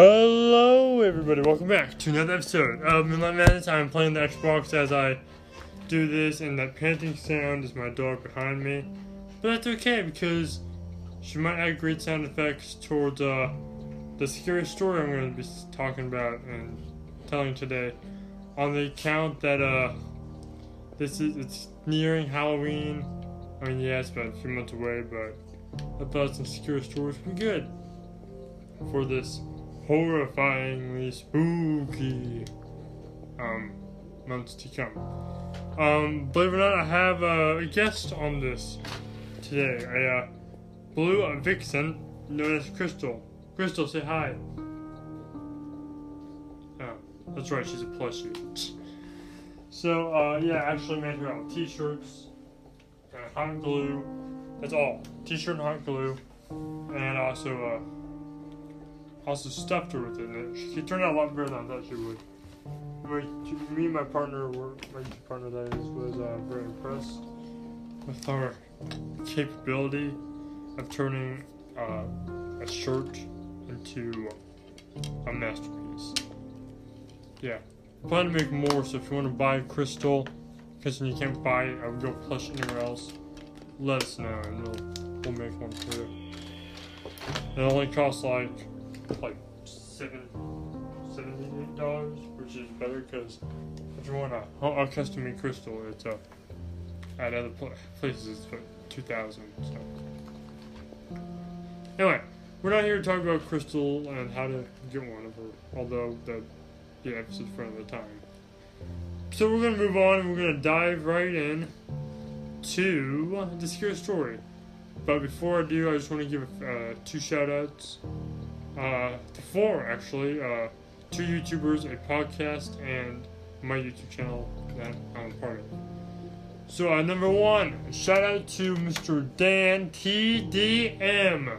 Hello, everybody. Welcome back to another episode of Moonlight Madness. I'm playing the Xbox as I do this, and that panting sound is my dog behind me. But that's okay because she might add great sound effects towards uh, the scary story I'm going to be talking about and telling today. On the account that uh, this is it's nearing Halloween. I mean, yeah, it's about a few months away, but I thought some scary stories would be good for this horrifyingly spooky um, months to come. Um, believe it or not, I have uh, a guest on this today. A uh, blue vixen known as Crystal. Crystal, say hi. Oh, that's right, she's a plushie. So, uh, yeah, I actually made her out t-shirts and hot glue. That's all. T-shirt and hot glue. And also, uh, also stuffed her with it. She turned out a lot better than I thought she would. My, me and my partner were, my partner that is, was uh, very impressed with our capability of turning uh, a shirt into a masterpiece. Yeah. Plan to make more, so if you want to buy a Crystal, because you can't buy a real plush anywhere else, let us know and we'll, we'll make one for you. It only costs like like seven seventy eight dollars, which is better because if you want a, a custom made crystal, it's uh, at other pla places it's like two thousand. So anyway, we're not here to talk about crystal and how to get one of her, although the the episode's for another time. So we're gonna move on and we're gonna dive right in to the scary story. But before I do, I just want to give uh, two shout outs. Uh, to four, actually. Uh, two YouTubers, a podcast, and my YouTube channel that I'm part of. So, uh, number one, shout out to Mr. Dan TDM.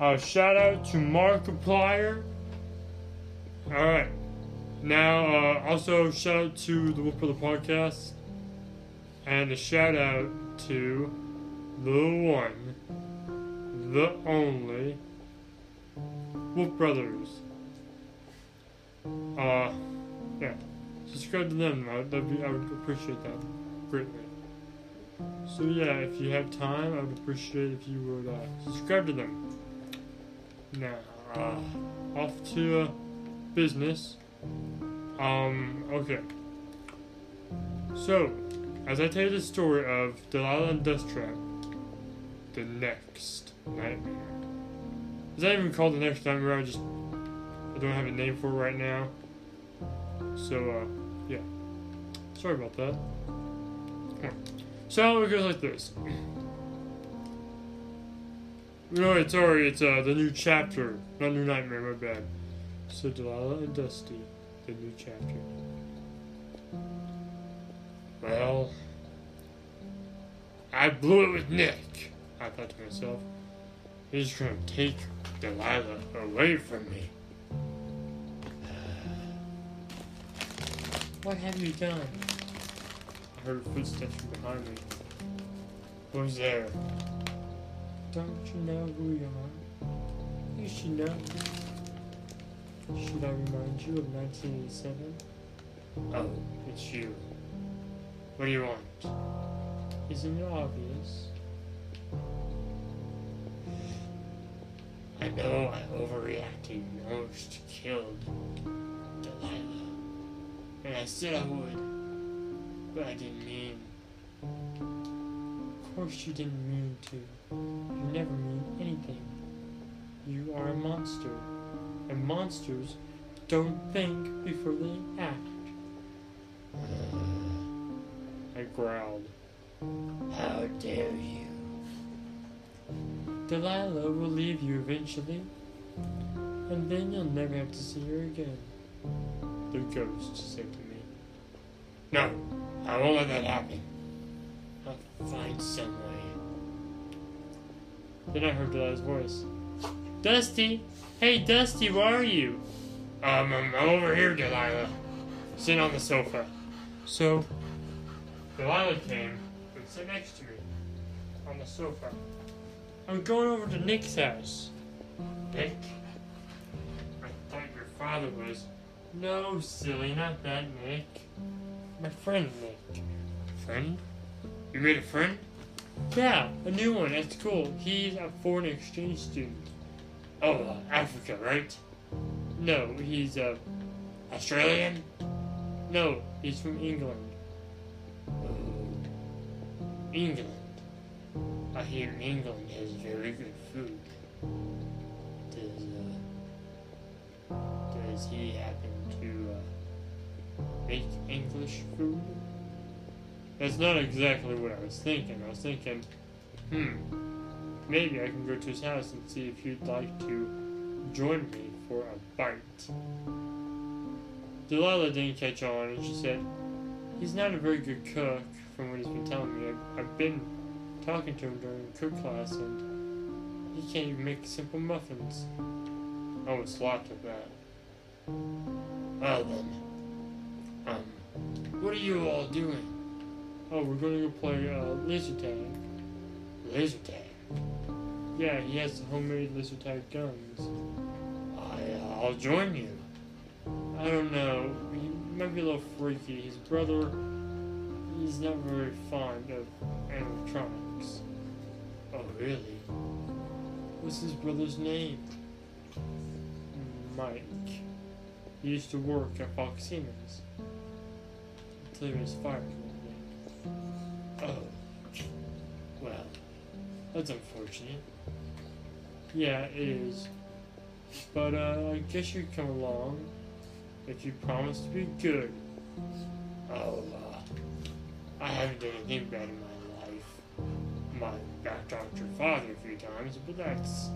Uh, shout out to Markiplier. Alright. Now, uh, also shout out to the Wolf Brother Podcast. And a shout out to the one, the only Wolf Brothers. Uh, yeah. Subscribe to them. I, be, I would appreciate that greatly. So yeah, if you have time, I would appreciate if you would uh, subscribe to them. Now, uh, off to uh, business. Um, okay. So, as I tell you the story of Delilah and Deathtrap, the next nightmare. Is that even called the next nightmare? I just I don't have a name for it right now. So uh yeah. Sorry about that. Huh. So it goes like this. No, it's sorry, it's uh the new chapter, not new nightmare, my bad. So Delilah and Dusty, the new chapter. Well, I blew it with Nick. I thought to myself, he's gonna take Delilah away from me. What have you done? I heard footsteps from behind me. Who's there? Don't you know who you are? You should know. Should I remind you of 1987? Oh, it's you. What do you want? Isn't it obvious? I know I overreacted and almost killed Delilah. And I said I would, but I didn't mean. Of course you didn't mean to. You never mean anything. You are a monster. And monsters don't think before they act. Hmm. I growled. How dare you? Delilah will leave you eventually, and then you'll never have to see her again. The ghost said to me. No, I won't let that happen. I'll find some way. Then I heard Delilah's voice. Dusty! Hey, Dusty, where are you? Um, I'm over here, Delilah. Sitting on the sofa. So, Delilah came and sat next to me on the sofa. I'm going over to Nick's house. Nick? I thought your father was. No, silly, not that Nick. My friend Nick. Friend? You made a friend? Yeah, a new one at school. He's a foreign exchange student. Oh, uh, Africa, right? No, he's uh, Australian? No, he's from England. England. I hear England has very good food. Does uh, does he happen to uh, make English food? That's not exactly what I was thinking. I was thinking, hmm, maybe I can go to his house and see if he'd like to join me for a bite. Delilah didn't catch on, and she said, He's not a very good cook, from what he's been telling me. I've, I've been talking to him during cook class, and he can't even make simple muffins. Oh, it's lots of that. Well then, um, what are you all doing? Oh, we're gonna go play uh, laser tag. Laser tag? Yeah, he has homemade laser tag guns. I, uh, I'll join you. I don't know. He might be a little freaky. His brother, he's not very fond of animatronics. Oh, really? What's his brother's name? Mike. He used to work at Fox Siemens. Until he was fired day. Oh. Well, that's unfortunate. Yeah, it is. But uh, I guess you'd come along if you promise to be good. Oh, uh, I haven't done anything bad in my few times, but that's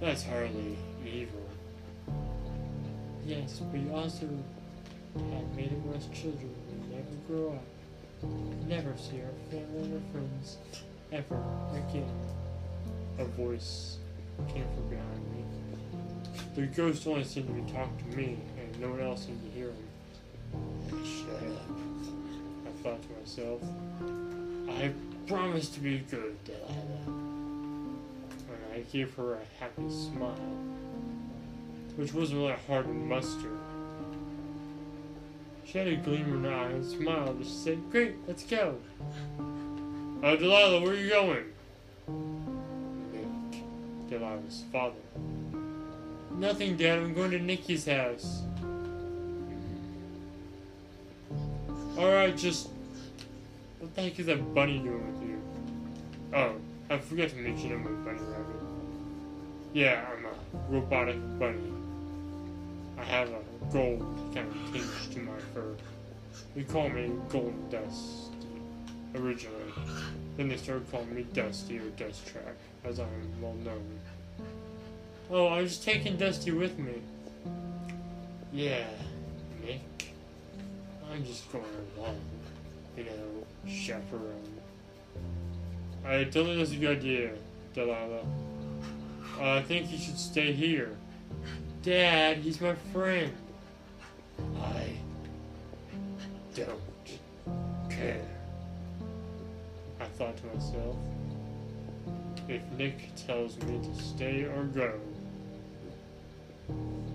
that's hardly evil. Yes, but you also have made it worse children who never grow up. Never see our family or friends ever again. A voice came from behind me. The ghost only seemed to be talking to me, and no one else seemed to hear him. Shut up. I thought to myself. I promised to be good, Delilah. I gave her a happy smile, which wasn't really hard to muster. She had a gleam in her eye and smiled as she said, Great, let's go. Uh, Delilah, where are you going? Nick, Delilah's father. Nothing, Dad. I'm going to Nikki's house. Alright, just. What the heck is that bunny doing with you? Oh, I forgot to mention I'm a bunny rabbit. Yeah, I'm a robotic bunny. I have a gold kind of tinge to my fur. They call me Gold Dust originally. Then they started calling me Dusty or Dust Track, as I am well known. Oh, I was taking Dusty with me. Yeah, Nick. I'm just going along. You know, chaperone. I don't think that's a good idea, Delilah. Uh, I think you should stay here. Dad, he's my friend. I don't care. I thought to myself, if Nick tells me to stay or go,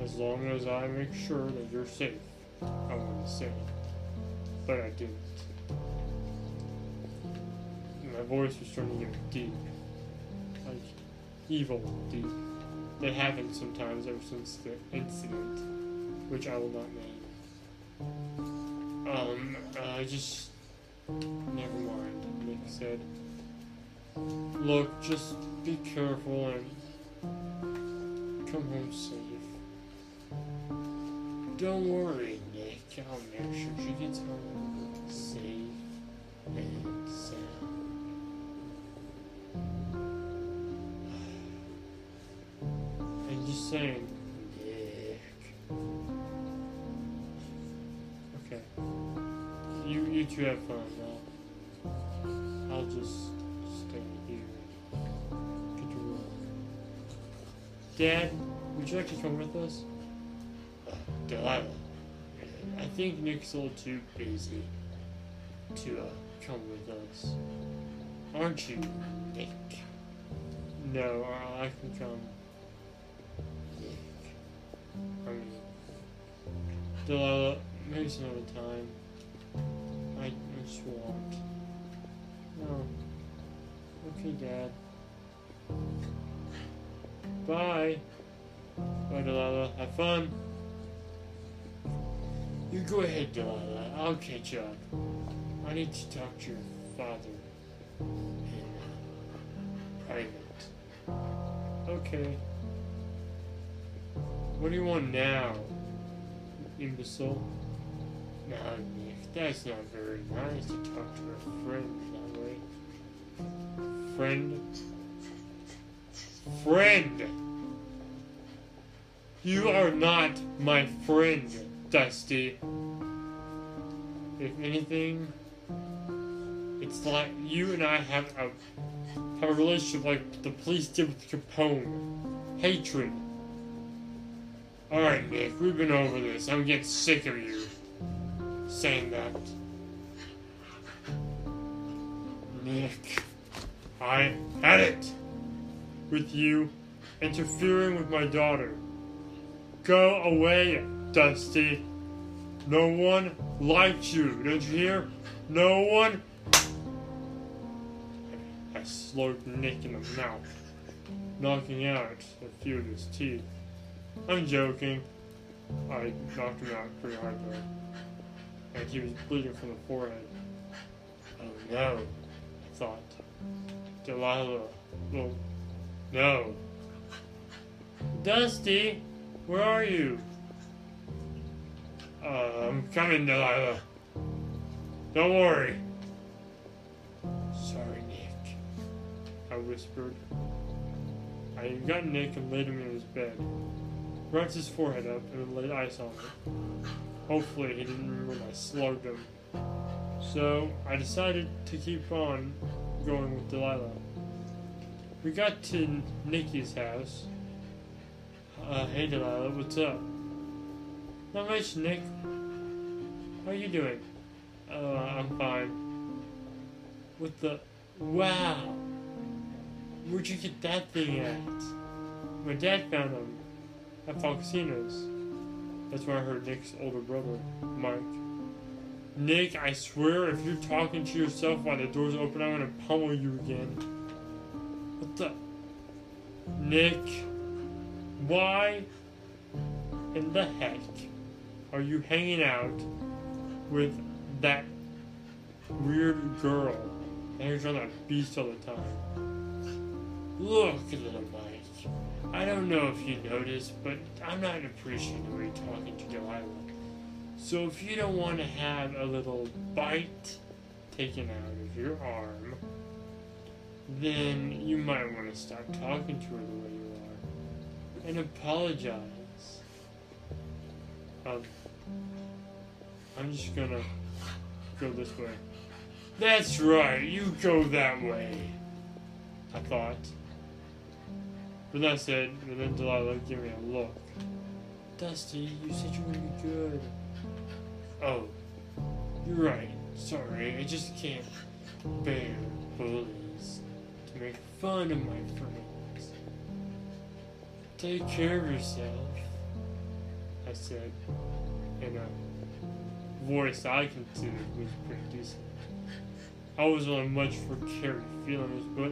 as long as I make sure that you're safe, I want to say. But I didn't. My voice was starting to get deep. Like, evil. They haven't sometimes ever since the incident, which I will not name. Um, I just. Never mind, Nick said. Look, just be careful and come home safe. Don't worry, Nick. I'll make sure she gets home safe Two have fun now. I'll just stay here. Get to work. Dad, would you like to come with us? Uh, Delilah. I think Nick's a little too busy to uh, come with us. Aren't you, Nick? No, I I can come. Nick. I mean, Delilah, maybe some other time. Want. No. Okay, Dad. Bye. Bye, Delilah. Have fun. You go ahead, Delilah. I'll catch up. I need to talk to your father in private. Okay. What do you want now, imbecile? Now, Nick, that's not very nice to talk to a friend that way. Friend? Friend! You are not my friend, Dusty. If anything, it's like you and I have a have a relationship like the police did with Capone. Hatred. Alright, Nick, we've been over this. I'm getting sick of you saying that. Nick, I had it with you interfering with my daughter. Go away, Dusty. No one likes you, don't you hear? No one. I slowed Nick in the mouth, knocking out a few of his teeth. I'm joking. I knocked him out pretty hard though. And he was bleeding from the forehead. Oh no, I thought. Delilah. Well, no. Dusty, where are you? Uh, I'm coming, Delilah. Don't worry. Sorry, Nick. I whispered. I got Nick and laid him in his bed rubbed his forehead up and laid ice on it. Hopefully he didn't remember I slugged him. So I decided to keep on going with Delilah. We got to Nikki's house. Uh, hey Delilah, what's up? Not much, Nick. How are you doing? Uh, I'm fine. What the? Wow! Where'd you get that thing at? My dad found them at Foxino's. That's where I heard Nick's older brother, Mike. Nick, I swear if you're talking to yourself while the door's open, I'm gonna pummel you again. What the? Nick, why in the heck are you hanging out with that weird girl and you're trying beast all the time? Look, little Mike. I don't know if you noticed, but I'm not appreciatively talking to Delilah. So if you don't want to have a little bite taken out of your arm, then you might want to stop talking to her the way you are and apologize. Um, I'm just gonna go this way. That's right, you go that way. I thought. But that's said, And then Delilah gave me a look. Dusty, you said you were gonna be good. Oh, you're right. Sorry, I just can't bear bullies to make fun of my friends. Take care of yourself, I said, in a voice I considered was pretty decent. I wasn't on much for carried feelings, but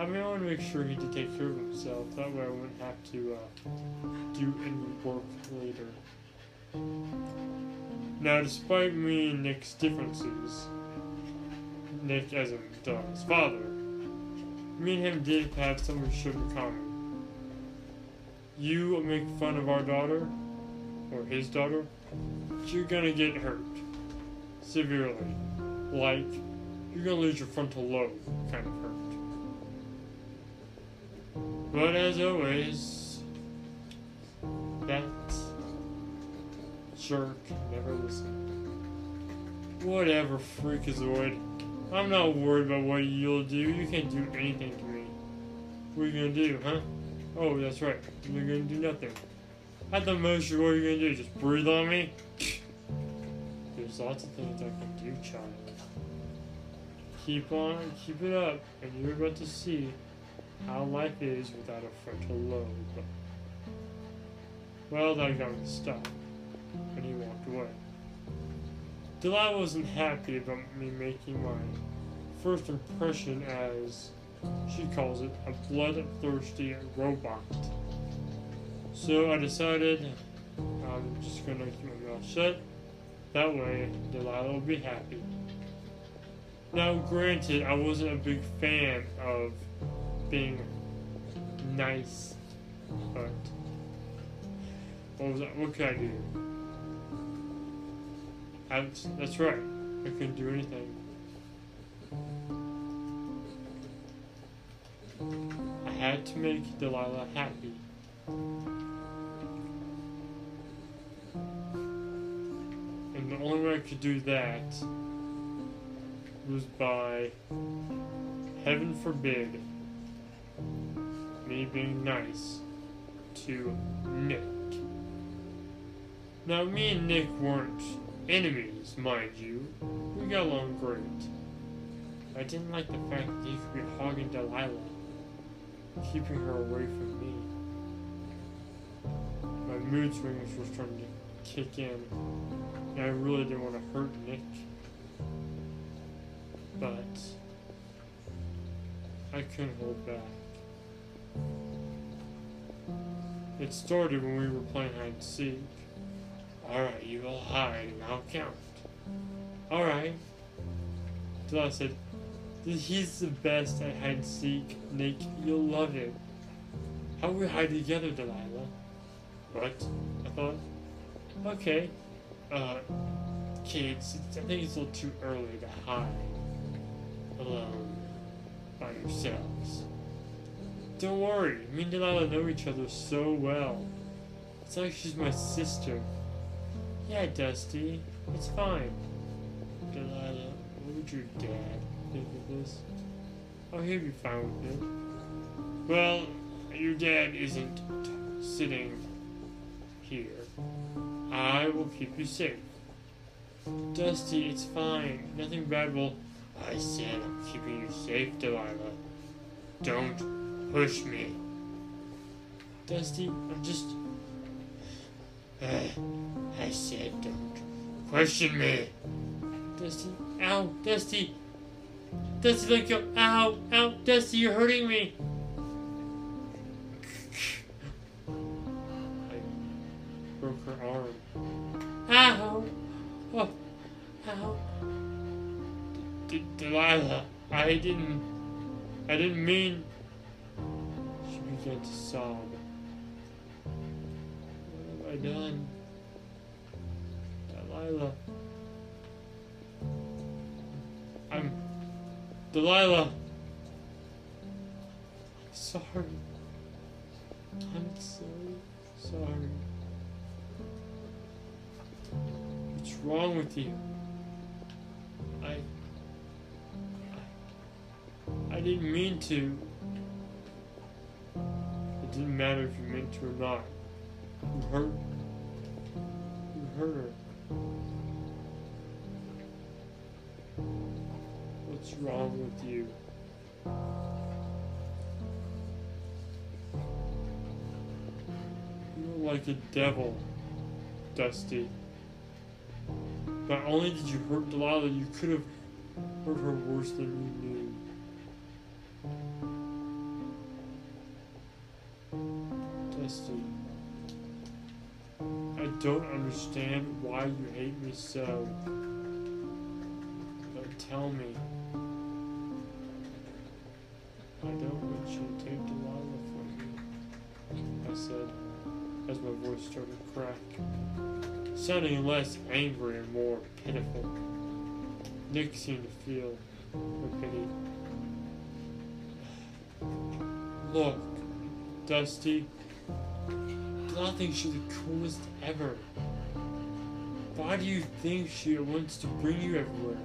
I mean, I want to make sure he did take care of himself. That way I wouldn't have to uh, do any work later. Now, despite me and Nick's differences, Nick as in his father, me and him did have some should in common. You make fun of our daughter, or his daughter, you're gonna get hurt. Severely. Like, you're gonna lose your frontal lobe, kind of hurt. But as always, that jerk never listened. Whatever, freakazoid. I'm not worried about what you'll do. You can't do anything to me. What are you gonna do, huh? Oh, that's right. You're gonna do nothing. At the most, what are you gonna do? Just breathe on me? There's lots of things I can do, child. Keep on, keep it up, and you're about to see how life is without a frontal lobe. Well, that got me stop. and he walked away. Delilah wasn't happy about me making my first impression as, she calls it, a bloodthirsty robot. So I decided I'm just gonna keep my mouth shut. That way, Delilah will be happy. Now, granted, I wasn't a big fan of being nice, but what was that? What could I do? I, that's right. I couldn't do anything. I had to make Delilah happy. And the only way I could do that was by, heaven forbid, being nice to Nick. Now, me and Nick weren't enemies, mind you. We got along great. I didn't like the fact that he could be hogging Delilah, keeping her away from me. My mood swings were starting to kick in, and I really didn't want to hurt Nick. But I couldn't hold back. It started when we were playing hide and seek. Alright, you will hide and I'll count. Alright. So I said, he's the best at hide and seek, Nick. You'll love it. How we hide together, Delilah? What? I thought, okay. Uh, kids, I think it's a little too early to hide alone by yourselves. Don't worry, me and Delilah know each other so well. It's like she's my sister. Yeah, Dusty, it's fine. Delilah, what would your dad think of this? Oh, he'd be fine with it. Well, your dad isn't sitting here. I will keep you safe. Dusty, it's fine. Nothing bad will. I said I'm keeping you safe, Delilah. Don't push me. Dusty, I'm just. Uh, I said don't question me. Dusty, ow, Dusty. Dusty, let go. Ow, ow, Dusty, you're hurting me. I broke her arm. Ow, oh, ow. D- Delilah, I didn't. I didn't mean began to sob. What have I done? Delilah. I'm. Delilah! I'm sorry. I'm so sorry. What's wrong with you? I, I didn't mean to. It didn't matter if you meant to or not. You hurt. You hurt her. What's wrong with you? You're like a devil, Dusty. Not only did you hurt Delilah, you could have hurt her worse than you knew. Don't understand why you hate me so. But tell me. I don't want you to take Delilah from me, I said, as my voice started to crack, sounding less angry and more pitiful. Nick seemed to feel her pity. Look, Dusty, Thinks she's the coolest ever. Why do you think she wants to bring you everywhere?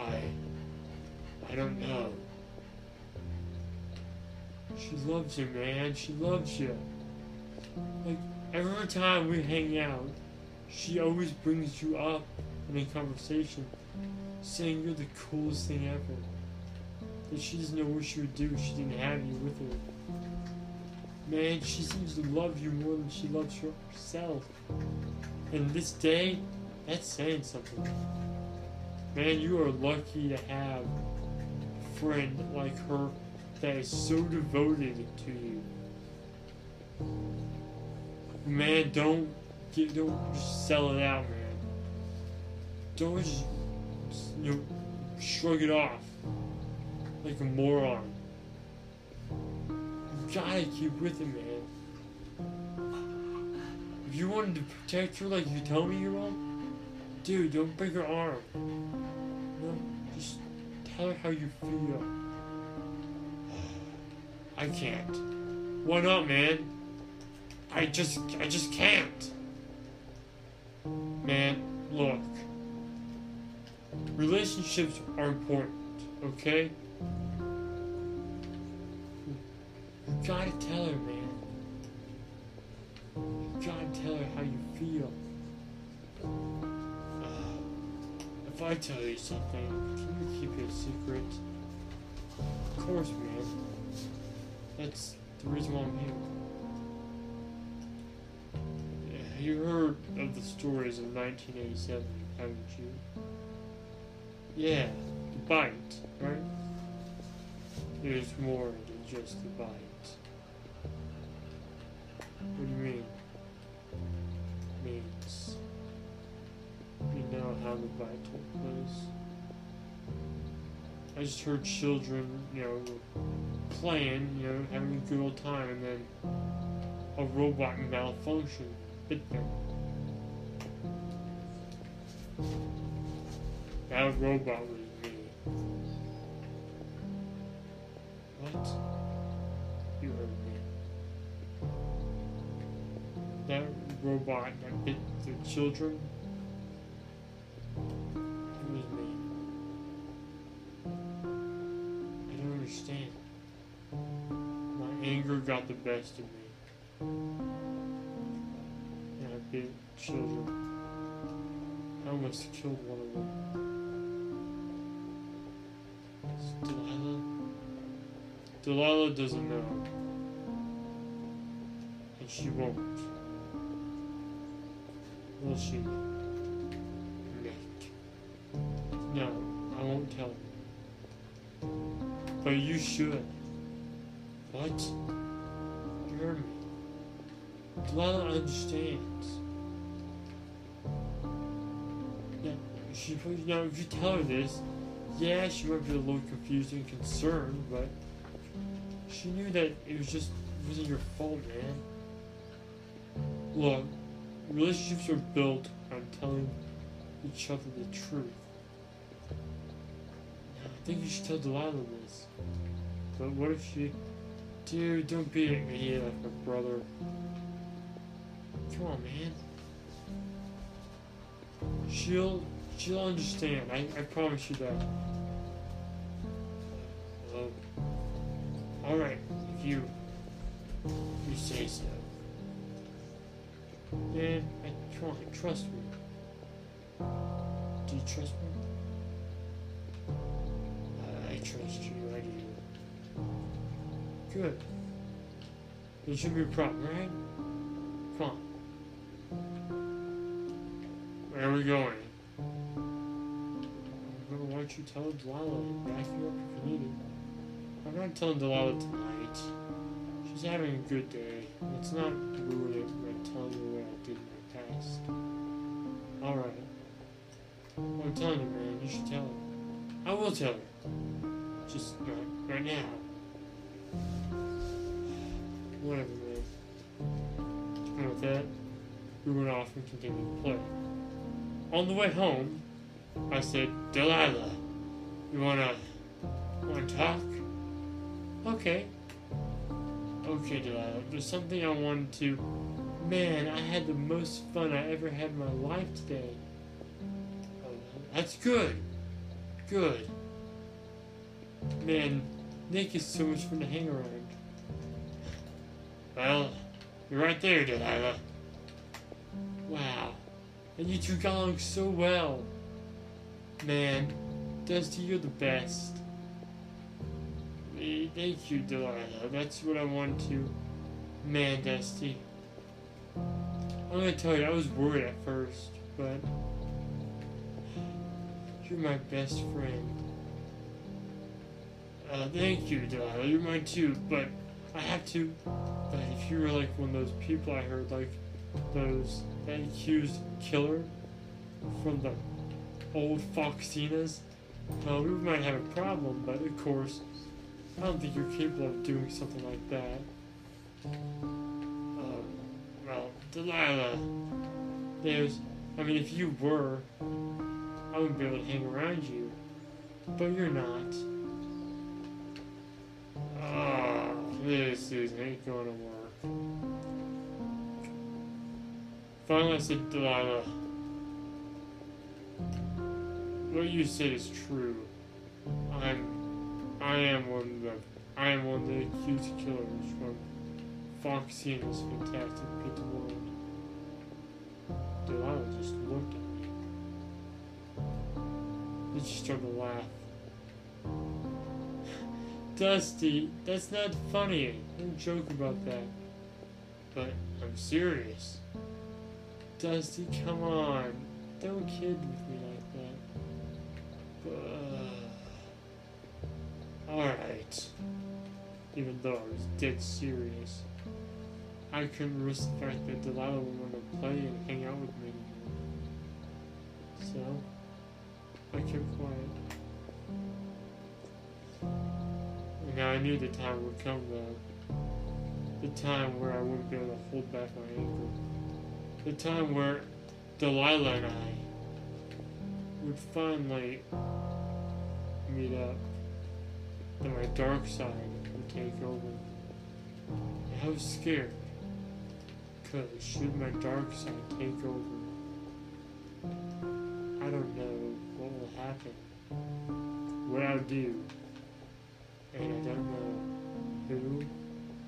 I. I don't know. She loves you, man. She loves you. Like, every time we hang out, she always brings you up in a conversation, saying you're the coolest thing ever. That she doesn't know what she would do if she didn't have you with her. Man, she seems to love you more than she loves herself. And this day, that's saying something. Man, you are lucky to have a friend like her that is so devoted to you. Man, don't get, don't just sell it out, man. Don't just, you know, shrug it off like a moron. Gotta keep with it, man. If you wanted to protect her like you tell me you will, dude, don't break her arm. No, just tell her how you feel. I can't. Why not, man? I just, I just can't. Man, look. Relationships are important, okay? Gotta tell her, man. You gotta tell her how you feel. Uh, if I tell you something, can you keep it a secret? Of course, man. That's the reason why I'm here. You heard of the stories of 1987, haven't you? Yeah, the bite, right? There's more than just the bite. How the bite place. I just heard children, you know, playing, you know, having a good old time, and then a robot malfunction bit them. That robot was me. What? You heard me. That robot that bit the children? Best of me. And I bit children. I almost killed one of them. It's Delilah. Delilah doesn't know. And she won't. Will she? Nick. No, I won't tell. But you should. What? Delilah understands. Yeah, she, know, if you tell her this, yeah, she might be a little confused and concerned, but she knew that it was just wasn't your fault, man. Look, relationships are built on telling each other the truth. I think you should tell Delilah this. But what if she, dude, don't be an idiot like my brother. Come on, man. She'll, she'll understand. I, I promise you that. All right, if you, if you say so. Man, I, on, trust me. Do you trust me? I, I trust you, I do. Good. There shouldn't be a problem, right? Come on. Where are we going? Well, why don't you tell Delilah and back you up if you need it? I'm not telling Delilah tonight. She's having a good day. Let's not ruin it by telling her what I did in my past. Alright. I'm telling you, man. You should tell her. I will tell her. Just not right now. Whatever, man. And with that, we went off and continued to play. On the way home, I said, Delilah, you wanna wanna talk? Okay. Okay, Delilah, there's something I wanted to Man, I had the most fun I ever had in my life today. Oh, that's good. Good. Man, Nick is so much fun to hang around. Well, you're right there, Delilah. Wow. And you two got along so well. Man, Dusty, you're the best. Eh, Thank you, Delilah. That's what I want to Man, Dusty. I'm gonna tell you, I was worried at first, but you're my best friend. Uh, thank you, Delilah. You're mine too, but I have to. But if you were like one of those people I heard, like those accused killer from the old Foxinas, well, we might have a problem, but of course, I don't think you're capable of doing something like that. Um, well, Delilah, there's, I mean, if you were, I wouldn't be able to hang around you, but you're not. Ah, this is ain't gonna work. Finally, I said, Delilah, uh, what you said is true. I'm, I am one of the, I am one of the accused killers from Foxina's Fantastic Pizza World. Delilah just looked at me. Then she started to laugh. Dusty, that's not funny. Don't joke about that. But I'm serious. Dusty, come on. Don't kid with me like that. Alright. Even though I was dead serious. I couldn't risk the fact that Delilah would want to play and hang out with me anymore. So, I kept quiet. And Now I knew the time would come though. The time where I wouldn't be able to hold back my anger. The time where Delilah and I would finally meet up. And my dark side would take over. And I was scared. Because should my dark side take over, I don't know what will happen. What I'll do and I don't know who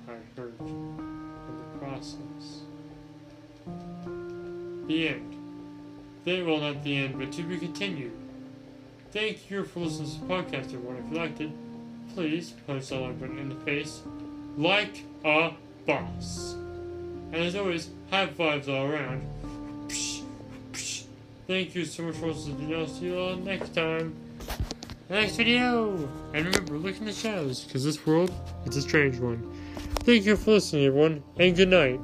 I hurt in the process. The end. They well not the end, but to be continued. Thank you for listening to the podcast, everyone. If you liked it, please punch that like button in the face like a boss. And as always, high fives all around. Thank you so much for listening. I'll see you all next time next video. And remember, look in the shadows, because this world is a strange one. Thank you for listening, everyone, and good night.